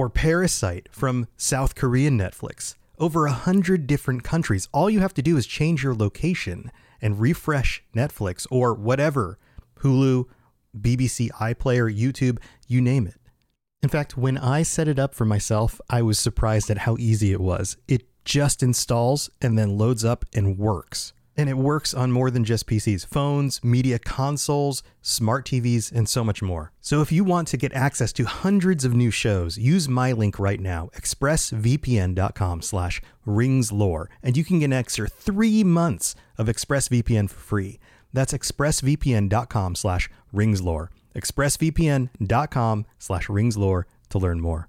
or Parasite from South Korean Netflix. Over a hundred different countries. All you have to do is change your location and refresh Netflix or whatever Hulu, BBC iPlayer, YouTube, you name it. In fact, when I set it up for myself, I was surprised at how easy it was. It just installs and then loads up and works. And it works on more than just PCs, phones, media consoles, smart TVs, and so much more. So if you want to get access to hundreds of new shows, use my link right now, expressvpn.com slash ringslore, and you can get an extra three months of ExpressVPN for free. That's expressvpn.com slash ringslore. expressvpn.com slash ringslore to learn more.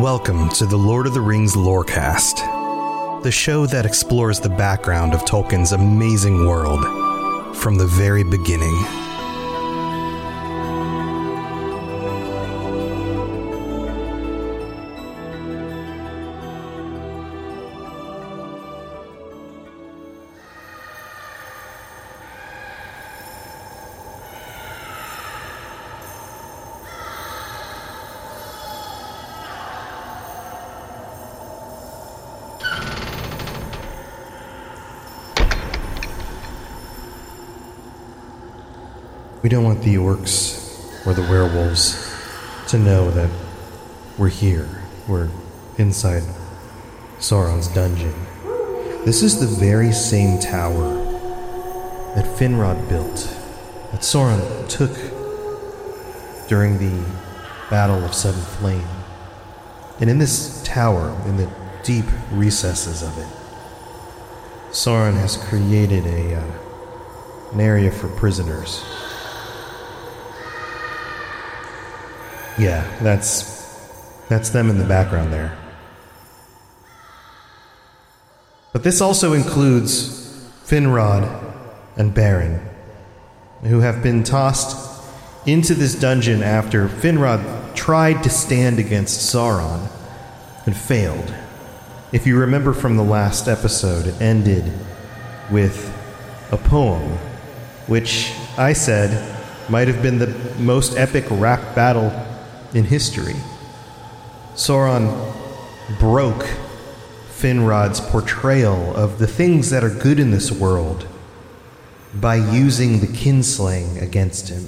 Welcome to the Lord of the Rings Lorecast, the show that explores the background of Tolkien's amazing world from the very beginning. We don't want the orcs or the werewolves to know that we're here. We're inside Sauron's dungeon. This is the very same tower that Finrod built, that Sauron took during the Battle of Sudden Flame. And in this tower, in the deep recesses of it, Sauron has created a uh, an area for prisoners. Yeah, that's that's them in the background there. But this also includes Finrod and Beren, who have been tossed into this dungeon after Finrod tried to stand against Sauron and failed. If you remember from the last episode, it ended with a poem, which I said might have been the most epic rap battle in history. Sauron broke Finrod's portrayal of the things that are good in this world by using the kinslaying against him.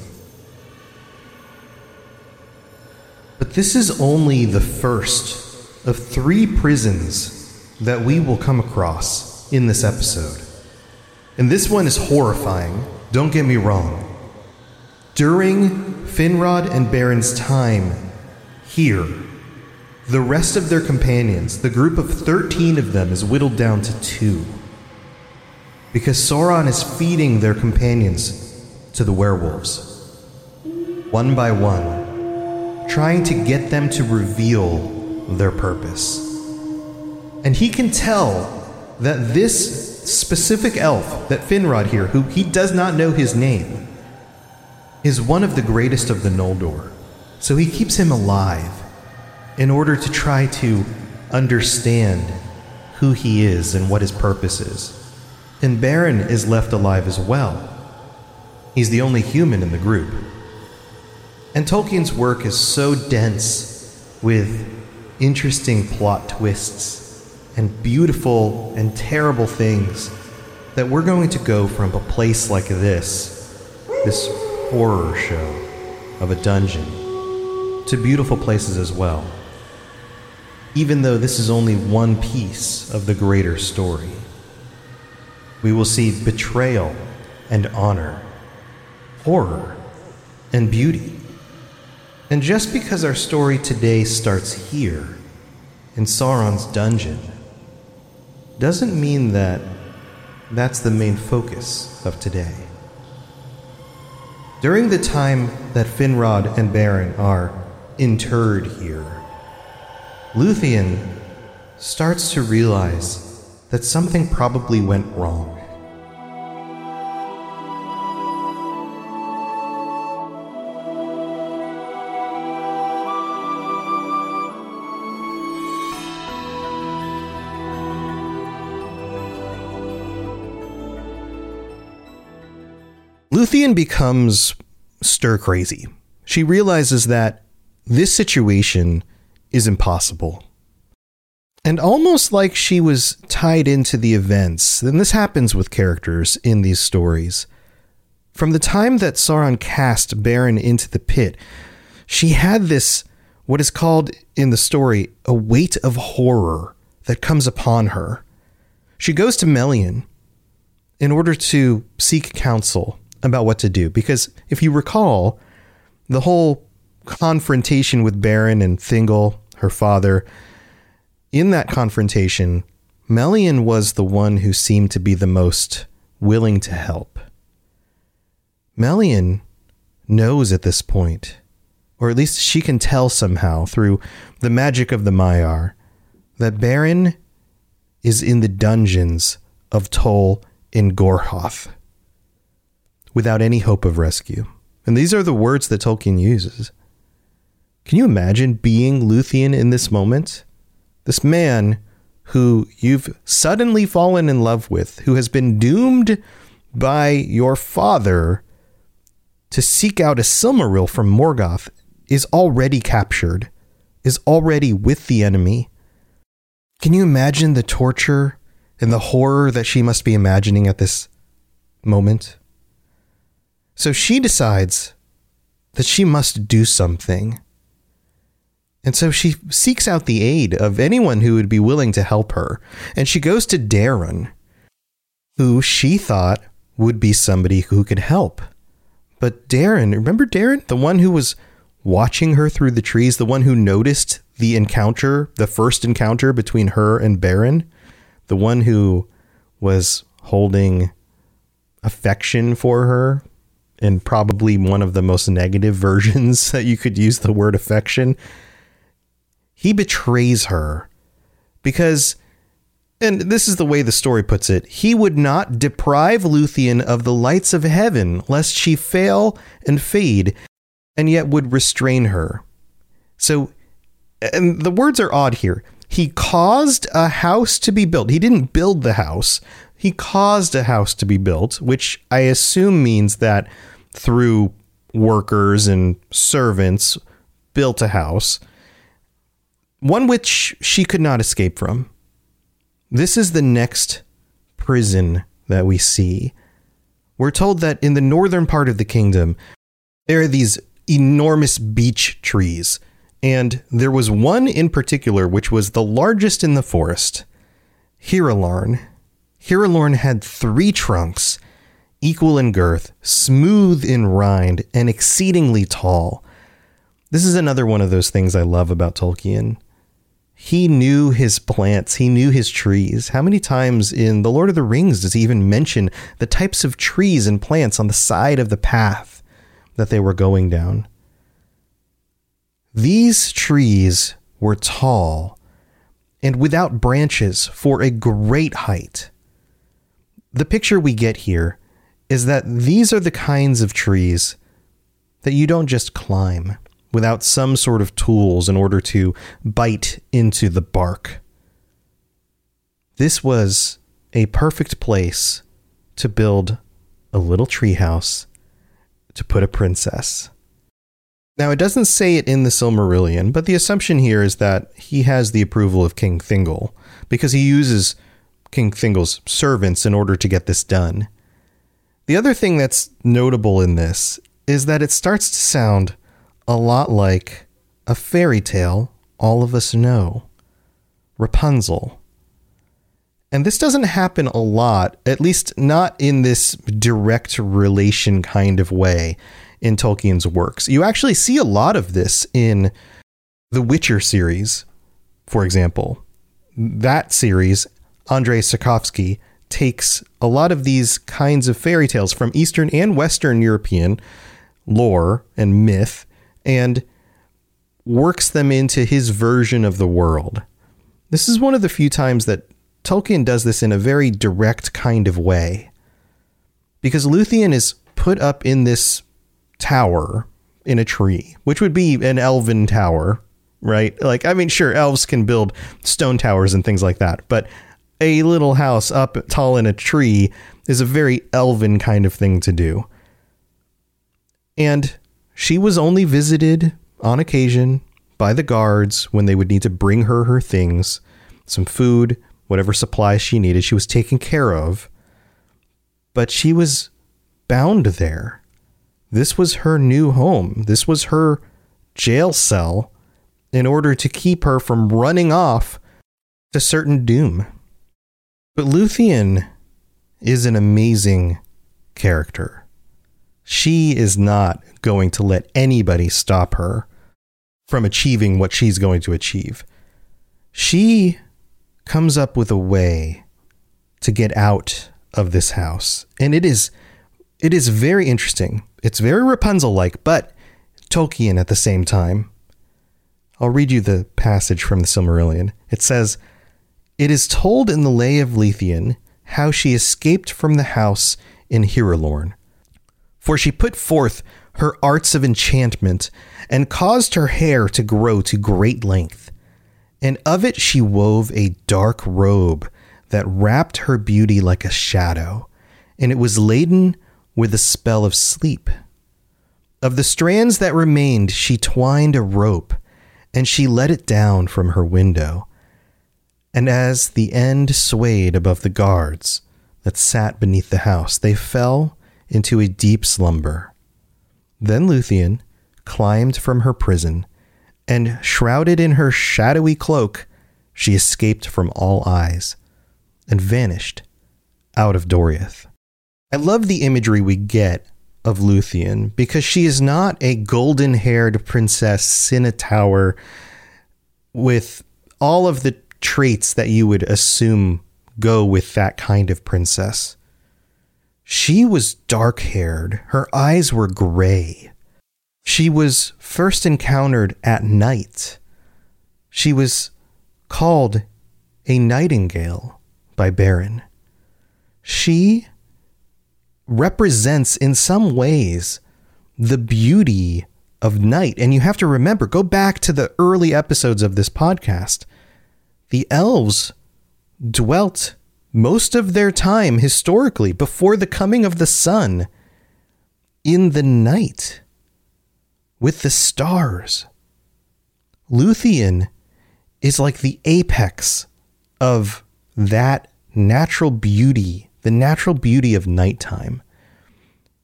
But this is only the first of three prisons that we will come across in this episode. And this one is horrifying, don't get me wrong. During Finrod and Beren's time here, the rest of their companions, the group of 13 of them, is whittled down to two. Because Sauron is feeding their companions to the werewolves, one by one, trying to get them to reveal their purpose. And he can tell that this specific elf, that Finrod here, who he does not know his name, is one of the greatest of the Noldor. So he keeps him alive in order to try to understand who he is and what his purpose is. And Beren is left alive as well. He's the only human in the group. And Tolkien's work is so dense with interesting plot twists and beautiful and terrible things that we're going to go from a place like this, this horror show of a dungeon to beautiful places as well, even though this is only one piece of the greater story. We will see betrayal and honor, horror and beauty. And just because our story today starts here, in Sauron's dungeon, doesn't mean that that's the main focus of today. During the time that Finrod and Beren are interred here, Luthien starts to realize that something probably went wrong. Luthien becomes stir crazy. She realizes that this situation is impossible. And almost like she was tied into the events, and this happens with characters in these stories. From the time that Sauron cast Beren into the pit, she had this, what is called in the story, a weight of horror that comes upon her. She goes to Melian in order to seek counsel about what to do. Because if you recall, the whole confrontation with Beren and Thingol, her father, in that confrontation, Melian was the one who seemed to be the most willing to help. Melian knows at this point, or at least she can tell somehow through the magic of the Maiar, that Beren is in the dungeons of Tol in Gorhoth without any hope of rescue. And these are the words that Tolkien uses. Can you imagine being Luthien in this moment? This man who you've suddenly fallen in love with, who has been doomed by your father to seek out a Silmaril from Morgoth, is already captured, is already with the enemy. Can you imagine the torture and the horror that she must be imagining at this moment? So she decides that she must do something. And so she seeks out the aid of anyone who would be willing to help her. And she goes to Daeron, who she thought would be somebody who could help. But Daeron, remember Daeron? The one who was watching her through the trees, the one who noticed the encounter, the first encounter between her and Beren, the one who was holding affection for her, and probably one of the most negative versions that you could use the word affection. He betrays her because, and this is the way the story puts it, he would not deprive Luthien of the lights of heaven lest she fail and fade, and yet would restrain her. So, and the words are odd here. He caused a house to be built. He didn't build the house, he caused a house to be built, which I assume means that through workers and servants built a house, one which she could not escape from. This is the next prison that we see. We're told that in the northern part of the kingdom, there are these enormous beech trees, and there was one in particular which was the largest in the forest. Hirilorn. Hirilorn had three trunks, equal in girth, smooth in rind, and exceedingly tall. This is another one of those things I love about Tolkien. He knew his plants, he knew his trees. How many times in The Lord of the Rings does he even mention the types of trees and plants on the side of the path that they were going down? These trees were tall and without branches for a great height the picture we get here is that these are the kinds of trees that you don't just climb without some sort of tools in order to bite into the bark. This was a perfect place to build a little treehouse to put a princess. Now, it doesn't say it in the Silmarillion, but the assumption here is that he has the approval of King Thingol because he uses King Thingol's servants in order to get this done. The other thing that's notable in this is that it starts to sound a lot like a fairy tale all of us know Rapunzel. And this doesn't happen a lot, at least not in this direct relation kind of way in Tolkien's works. You actually see a lot of this in the Witcher series, for example. That series, Andrei Sapkowski, takes a lot of these kinds of fairy tales from Eastern and Western European lore and myth and works them into his version of the world. This is one of the few times that Tolkien does this in a very direct kind of way. Because Luthien is put up in this tower in a tree, which would be an elven tower, right? Like, I mean, sure, elves can build stone towers and things like that, but a little house up tall in a tree is a very elven kind of thing to do. And she was only visited on occasion by the guards when they would need to bring her her things, some food, whatever supplies she needed. She was taken care of. But she was bound there. This was her new home. This was her jail cell in order to keep her from running off to certain doom. But Luthien is an amazing character. She is not going to let anybody stop her from achieving what she's going to achieve. She comes up with a way to get out of this house. And it is it is very interesting. It's very Rapunzel like, but Tolkien at the same time. I'll read you the passage from the Silmarillion. It says, It is told in the Lay of Luthien how she escaped from the house in Hirilorn. For she put forth her arts of enchantment and caused her hair to grow to great length. And of it she wove a dark robe that wrapped her beauty like a shadow, and it was laden with the spell of sleep. Of the strands that remained, she twined a rope, and she let it down from her window. And as the end swayed above the guards that sat beneath the house, they fell into a deep slumber. Then Luthien climbed from her prison, and shrouded in her shadowy cloak, she escaped from all eyes and vanished out of Doriath. I love the imagery we get of Luthien because she is not a golden haired princess in a tower with all of the traits that you would assume go with that kind of princess. She was dark haired, her eyes were gray. She was first encountered at night. She was called a nightingale by Beren. She represents, in some ways, the beauty of night. And you have to remember, go back to the early episodes of this podcast. The elves dwelt most of their time historically before the coming of the sun in the night with the stars. Luthien is like the apex of that natural beauty, the natural beauty of nighttime.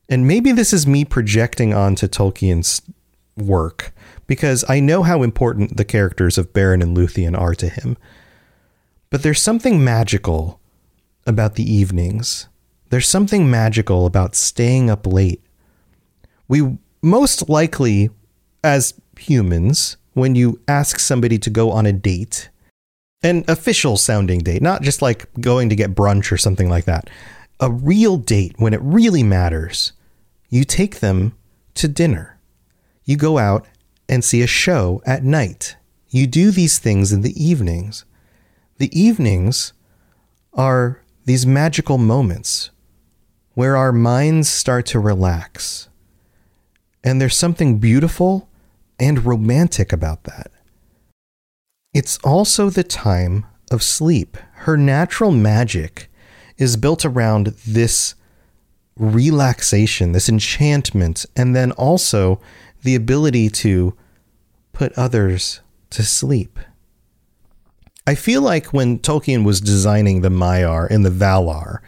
And maybe this is me projecting onto Tolkien's work because I know how important the characters of Beren and Luthien are to him. But there's something magical about the evenings. There's something magical about staying up late. We most likely, as humans, when you ask somebody to go on a date, an official sounding date, not just like going to get brunch or something like that, a real date when it really matters, you take them to dinner. You go out and see a show at night. You do these things in the evenings. The evenings are these magical moments where our minds start to relax. And there's something beautiful and romantic about that. It's also the time of sleep. Her natural magic is built around this relaxation, this enchantment, and then also the ability to put others to sleep. I feel like when Tolkien was designing the Maiar and the Valar,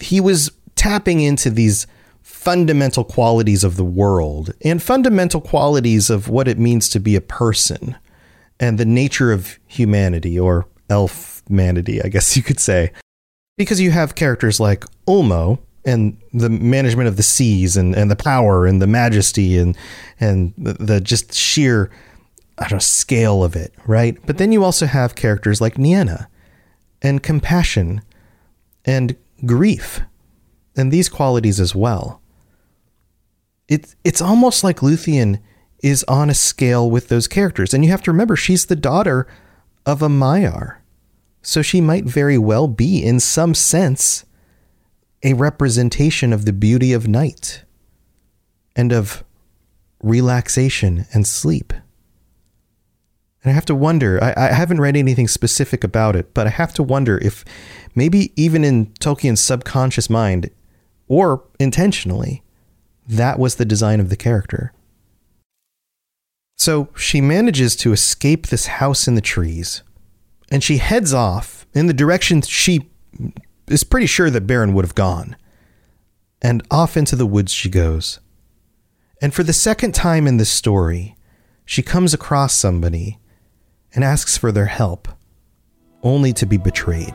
he was tapping into these fundamental qualities of the world and fundamental qualities of what it means to be a person and the nature of humanity or elf manity, I guess you could say. Because you have characters like Ulmo and the management of the seas and, and the power and the majesty and and the, the just sheer I don't know, scale of it, right? But then you also have characters like Nienna and compassion and grief and these qualities as well. It, it's almost like Luthien is on a scale with those characters. And you have to remember, she's the daughter of a Maiar. So she might very well be, in some sense, a representation of the beauty of night and of relaxation and sleep. And I have to wonder, I, I, haven't read anything specific about it, but I have to wonder if maybe even in Tolkien's subconscious mind, or intentionally, that was the design of the character. So she manages to escape this house in the trees, and she heads off in the direction she is pretty sure that Beren would have gone. And off into the woods she goes. And for the second time in this story, she comes across somebody and asks for their help, only to be betrayed.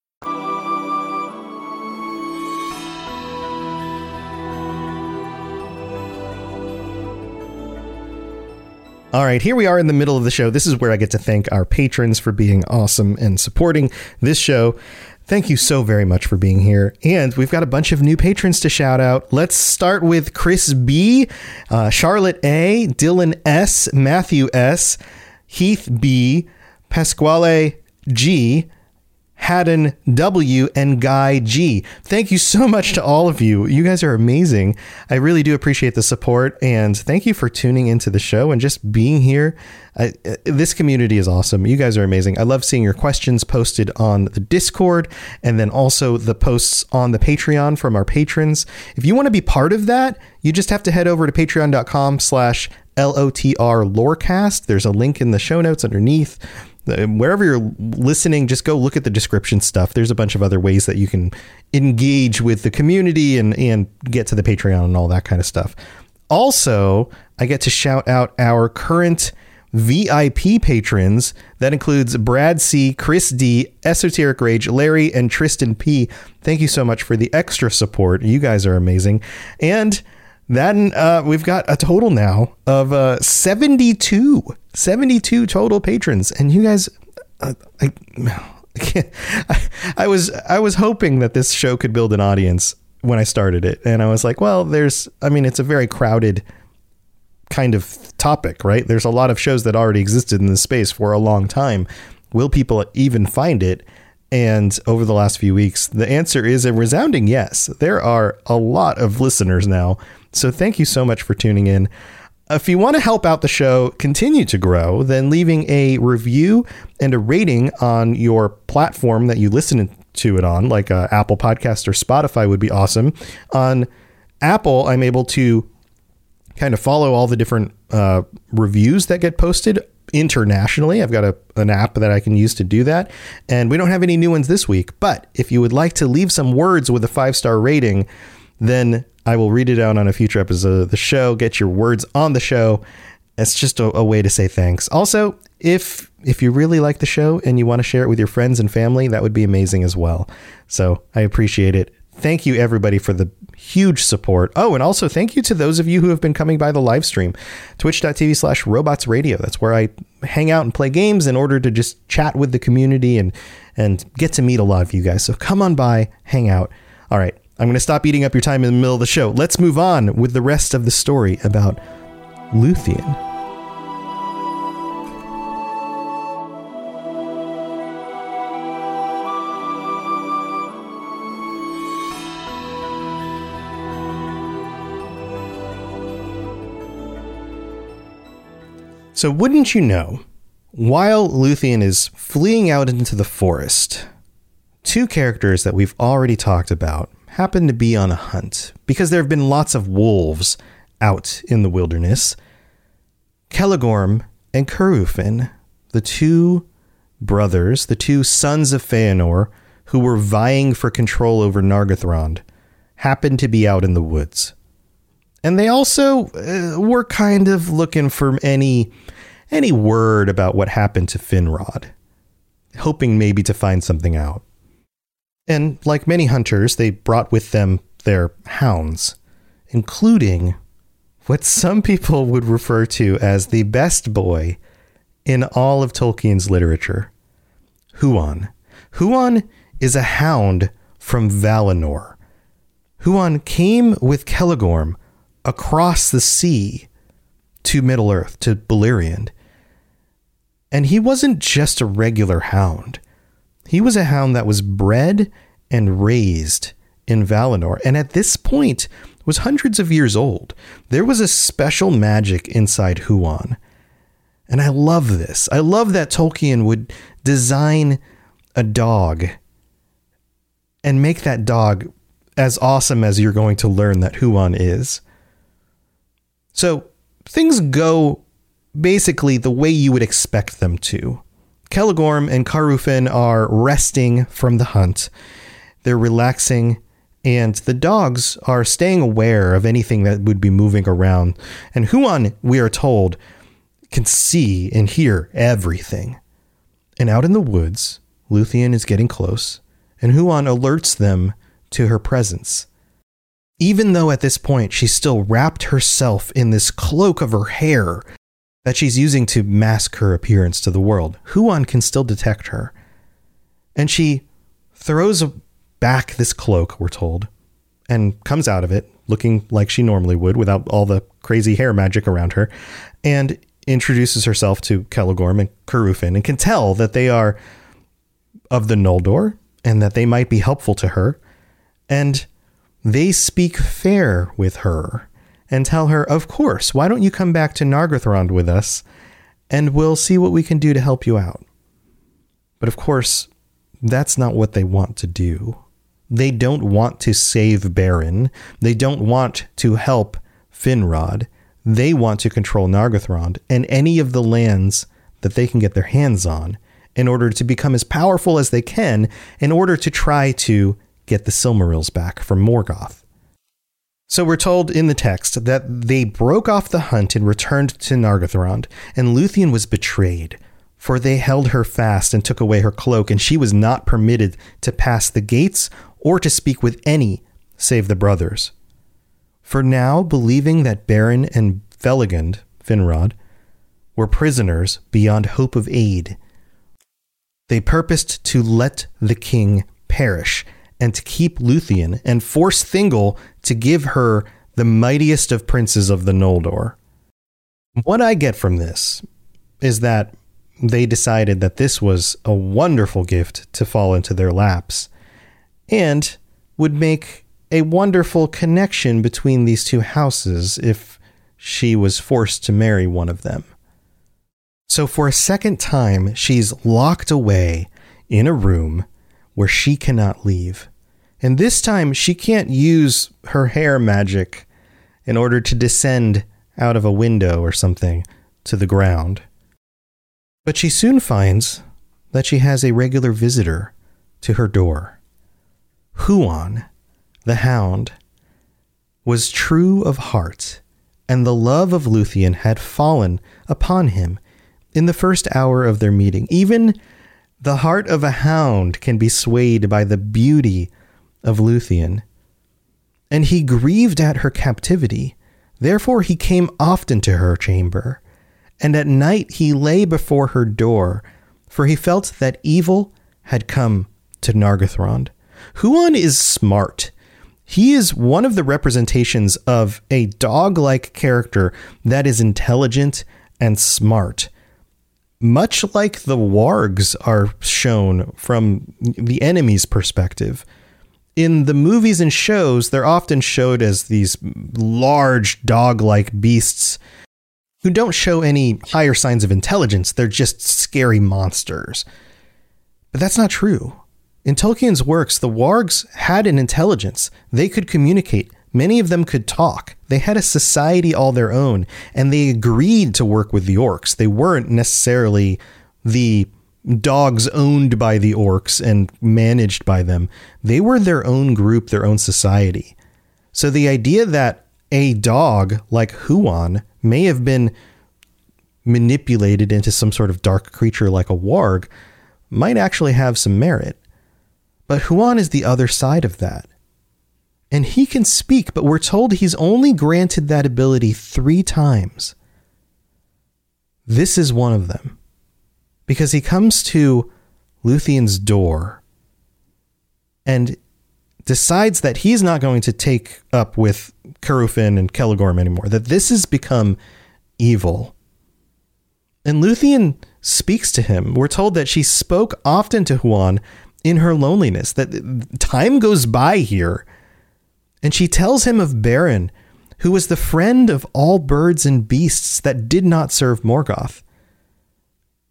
All right, here we are in the middle of the show. This is where I get to thank our patrons for being awesome and supporting this show. Thank you so very much for being here. And we've got a bunch of new patrons to shout out. Let's start with Chris B, uh, Charlotte A, Dylan S, Matthew S, Heath B, Pasquale G, Haddon W, and Guy G. Thank you so much to all of you. You guys are amazing. I really do appreciate the support and thank you for tuning into the show and just being here. I, uh, this community is awesome. You guys are amazing. I love seeing your questions posted on the Discord and then also the posts on the Patreon from our patrons. If you want to be part of that, you just have to head over to patreon.com slash L-O-T-R Lorecast. There's a link in the show notes underneath wherever you're listening, just go look at the description stuff. There's a bunch of other ways that you can engage with the community and, and get to the Patreon and all that kind of stuff. Also, I get to shout out our current VIP patrons. That includes Brad C, Chris D, Esoteric Rage, Larry, and Tristan P. Thank you so much for the extra support. You guys are amazing. And then uh, we've got a total now of uh, 72, 72 total patrons. And you guys, uh, I, I, I was I was hoping that this show could build an audience when I started it, and I was like, well, there's I mean, it's a very crowded kind of topic, right? There's a lot of shows that already existed in this space for a long time. Will people even find it? And over the last few weeks, the answer is a resounding yes. There are a lot of listeners now. So thank you so much for tuning in. If you want to help out the show continue to grow, then leaving a review and a rating on your platform that you listen to it on, like uh, Apple Podcast or Spotify, would be awesome. On Apple, I'm able to kind of follow all the different uh, reviews that get posted internationally. I've got a, an app that I can use to do that. And we don't have any new ones this week. But if you would like to leave some words with a five star rating, then I will read it out on a future episode of the show. Get your words on the show. It's just a, a way to say thanks. Also, if if you really like the show and you want to share it with your friends and family, that would be amazing as well. So I appreciate it. Thank you, everybody, for the huge support. Oh, and also thank you to those of you who have been coming by the live stream, twitch.tv slash robots radio. That's where I hang out and play games in order to just chat with the community and, and get to meet a lot of you guys. So come on by, hang out. All right, I'm going to stop eating up your time in the middle of the show. Let's move on with the rest of the story about Luthien. So, wouldn't you know, while Luthien is fleeing out into the forest, two characters that we've already talked about happen to be on a hunt because there have been lots of wolves out in the wilderness. Celegorm and Curufin, the two brothers, the two sons of Feanor, who were vying for control over Nargothrond, happened to be out in the woods. And they also uh, were kind of looking for any any word about what happened to Finrod, hoping maybe to find something out. And like many hunters, they brought with them their hounds, including what some people would refer to as the best boy in all of Tolkien's literature Huan. Huan is a hound from Valinor. Huan came with Celegorm across the sea to Middle Earth, to Beleriand. And he wasn't just a regular hound. He was a hound that was bred and raised in Valinor, and at this point was hundreds of years old. There was a special magic inside Huan. And I love this. I love that Tolkien would design a dog and make that dog as awesome as you're going to learn that Huan is. So things go basically the way you would expect them to. Celegorm and Curufin are resting from the hunt. They're relaxing, and the dogs are staying aware of anything that would be moving around. And Huan, we are told, can see and hear everything. And out in the woods, Luthien is getting close, and Huan alerts them to her presence. Even though at this point she's still wrapped herself in this cloak of her hair that she's using to mask her appearance to the world, Huan can still detect her. And she throws back this cloak, we're told, and comes out of it looking like she normally would without all the crazy hair magic around her, and introduces herself to Celegorm and Curufin and can tell that they are of the Noldor and that they might be helpful to her. And they speak fair with her and tell her, Of course, why don't you come back to Nargothrond with us and we'll see what we can do to help you out. But of course, that's not what they want to do. They don't want to save Beren. They don't want to help Finrod. They want to control Nargothrond and any of the lands that they can get their hands on in order to become as powerful as they can in order to try to get the Silmarils back from Morgoth. So we're told in the text that they broke off the hunt and returned to Nargothrond, and Luthien was betrayed, for they held her fast and took away her cloak, and she was not permitted to pass the gates or to speak with any save the brothers. For now, believing that Beren and Felagund, Finrod, were prisoners beyond hope of aid, They purposed to let the king perish and to keep Luthien and force Thingol to give her the mightiest of princes of the Noldor. What I get from this is that they decided that this was a wonderful gift to fall into their laps and would make a wonderful connection between these two houses if she was forced to marry one of them. So, for a second time, she's locked away in a room where she cannot leave. And this time, she can't use her hair magic in order to descend out of a window or something to the ground. But she soon finds that she has a regular visitor to her door. Huan, the hound, was true of heart, and the love of Luthien had fallen upon him in the first hour of their meeting. Even the heart of a hound can be swayed by the beauty of Luthien. And he grieved at her captivity. Therefore, he came often to her chamber and at night he lay before her door, for he felt that evil had come to Nargothrond. Huan is smart. He is one of the representations of a dog like character that is intelligent and smart. Much like the wargs are shown from the enemy's perspective. In the movies and shows, they're often showed as these large dog like beasts who don't show any higher signs of intelligence. They're just scary monsters. But that's not true. In Tolkien's works, the wargs had an intelligence. They could communicate. Many of them could talk. They had a society all their own, and they agreed to work with the orcs. They weren't necessarily the dogs owned by the orcs and managed by them. They were their own group, their own society. So the idea that a dog like Huan may have been manipulated into some sort of dark creature like a warg might actually have some merit. But Huan is the other side of that. And he can speak, but we're told he's only granted that ability three times. This is one of them. Because he comes to Luthien's door and decides that he's not going to take up with Curufin and Celegorm anymore, that this has become evil. And Luthien speaks to him. We're told that she spoke often to Huan in her loneliness, that time goes by here. And she tells him of Beren, who was the friend of all birds and beasts that did not serve Morgoth.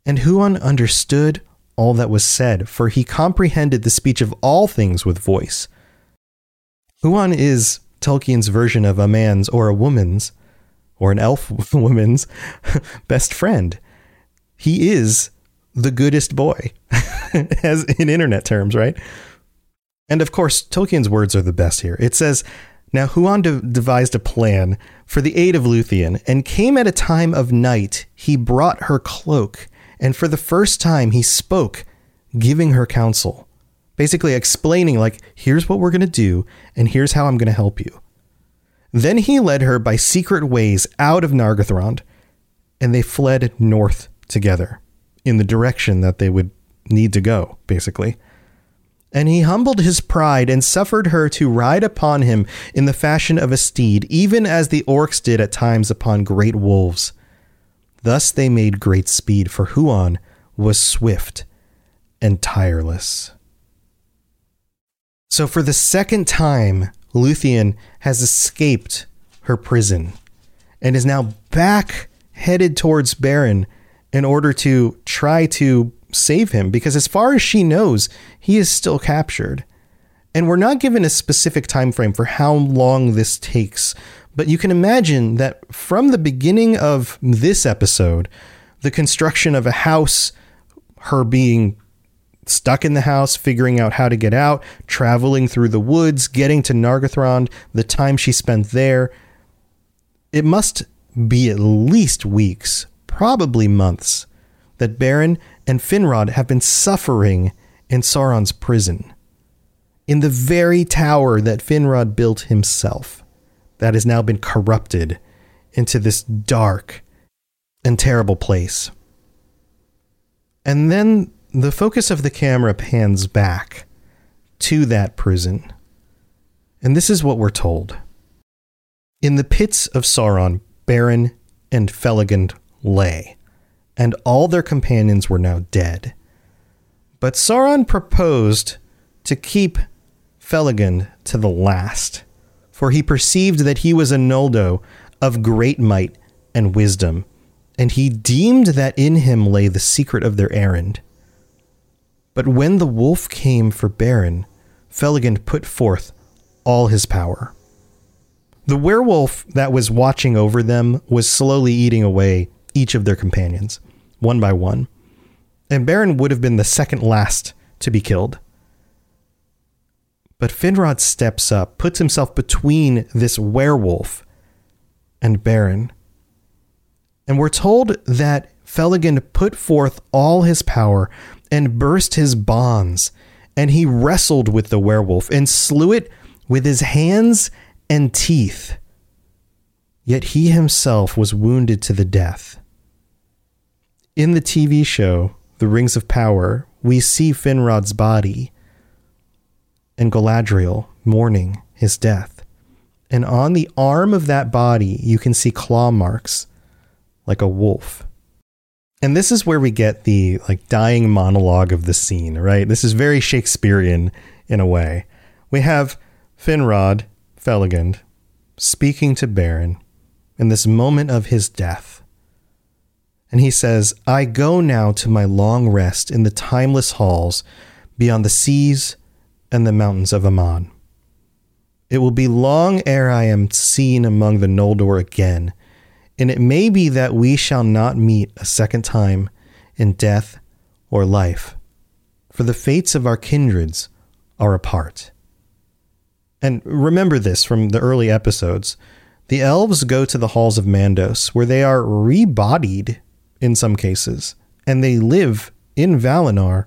And Huan understood all that was said, for he comprehended the speech of all things with voice. Huan is Tolkien's version of a man's or a woman's or an elf woman's best friend. He is the goodest boy, as in internet terms, right? And of course, Tolkien's words are the best here. It says, Now Huan de- devised a plan for the aid of Luthien, and came at a time of night. He brought her cloak, and for the first time he spoke, giving her counsel basically explaining like here's what we're going to do and here's how I'm going to help you. Then he led her by secret ways out of Nargothrond, and they fled north together in the direction that they would need to go, basically. And he humbled his pride and suffered her to ride upon him in the fashion of a steed, even as the orcs did at times upon great wolves. Thus they made great speed, for Huan was swift and tireless. So, for the second time, Luthien has escaped her prison and is now back headed towards Beren in order to try to save him because as far as she knows, he is still captured. And we're not given a specific time frame for how long this takes, but you can imagine that from the beginning of this episode, the construction of a house, her being stuck in the house, figuring out how to get out, traveling through the woods, getting to Nargothrond, the time she spent there. It must be at least weeks, probably months, that Beren and Finrod have been suffering in Sauron's prison. In the very tower that Finrod built himself, that has now been corrupted into this dark and terrible place. And then the focus of the camera pans back to that prison. And this is what we're told. In the pits of Sauron, Beren and Felagund lay, and all their companions were now dead. But Sauron proposed to keep Felagund to the last, for he perceived that he was a Noldo of great might and wisdom, and he deemed that in him lay the secret of their errand. But when the wolf came for Beren, Felagund put forth all his power. The werewolf that was watching over them was slowly eating away each of their companions, one by one. And Beren would have been the second last to be killed. But Finrod steps up, puts himself between this werewolf and Beren. And we're told that Felagund put forth all his power and burst his bonds, and he wrestled with the werewolf and slew it with his hands and teeth. Yet he himself was wounded to the death. In the TV show, The Rings of Power, we see Finrod's body and Galadriel mourning his death. And on the arm of that body, you can see claw marks like a wolf. And this is where we get the like dying monologue of the scene, right? This is very Shakespearean in a way. We have Finrod Felagund speaking to Beren in this moment of his death. And he says, I go now to my long rest in the timeless halls beyond the seas and the mountains of Aman. It will be long ere I am seen among the Noldor again, and it may be that we shall not meet a second time in death or life, for the fates of our kindreds are apart. And remember this from the early episodes. The elves go to the halls of Mandos, where they are rebodied in some cases, and they live in Valinor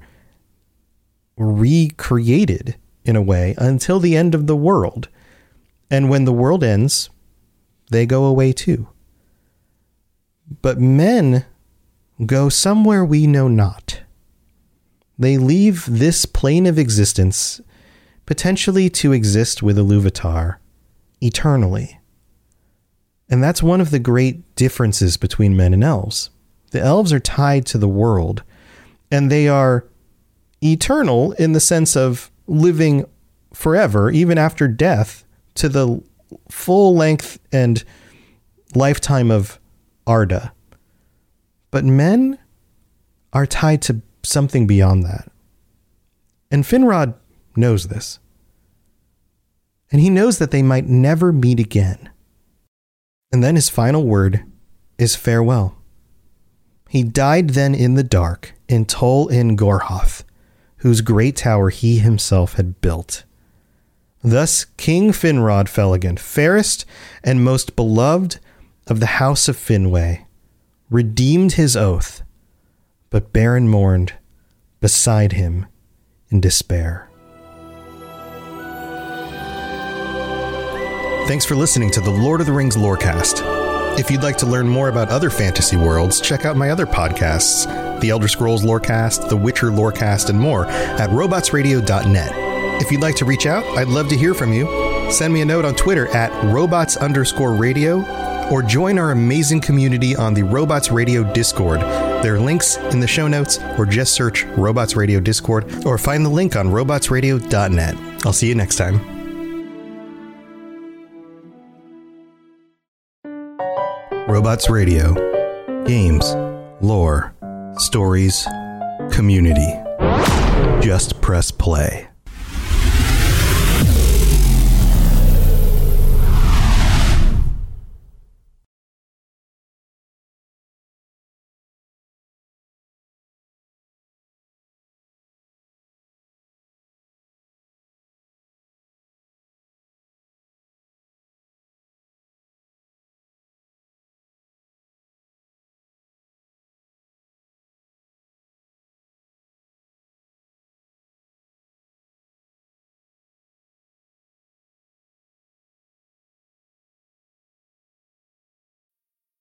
recreated in a way until the end of the world. And when the world ends, they go away too. But men go somewhere we know not. They leave this plane of existence potentially to exist with Iluvatar eternally. And that's one of the great differences between men and elves. The elves are tied to the world, and they are eternal in the sense of living forever, even after death, to the full length and lifetime of Arda. But men are tied to something beyond that. And Finrod knows this. And he knows that they might never meet again. And then his final word is farewell. He died then in the dark in Tol in Gaurhoth, whose great tower he himself had built. Thus King Finrod Felagund, fairest and most beloved of the house of Finwë, redeemed his oath, but Beren mourned beside him in despair. Thanks for listening to the Lord of the Rings Lorecast. If you'd like to learn more about other fantasy worlds, check out my other podcasts, The Elder Scrolls Lorecast, The Witcher Lorecast, and more at robotsradio.net. If you'd like to reach out, I'd love to hear from you. Send me a note on Twitter at robots underscore radio or join our amazing community on the Robots Radio Discord. There are links in the show notes, or just search Robots Radio Discord, or find the link on robotsradio.net. I'll see you next time. Robots Radio. Games, lore, stories, community. Just press play.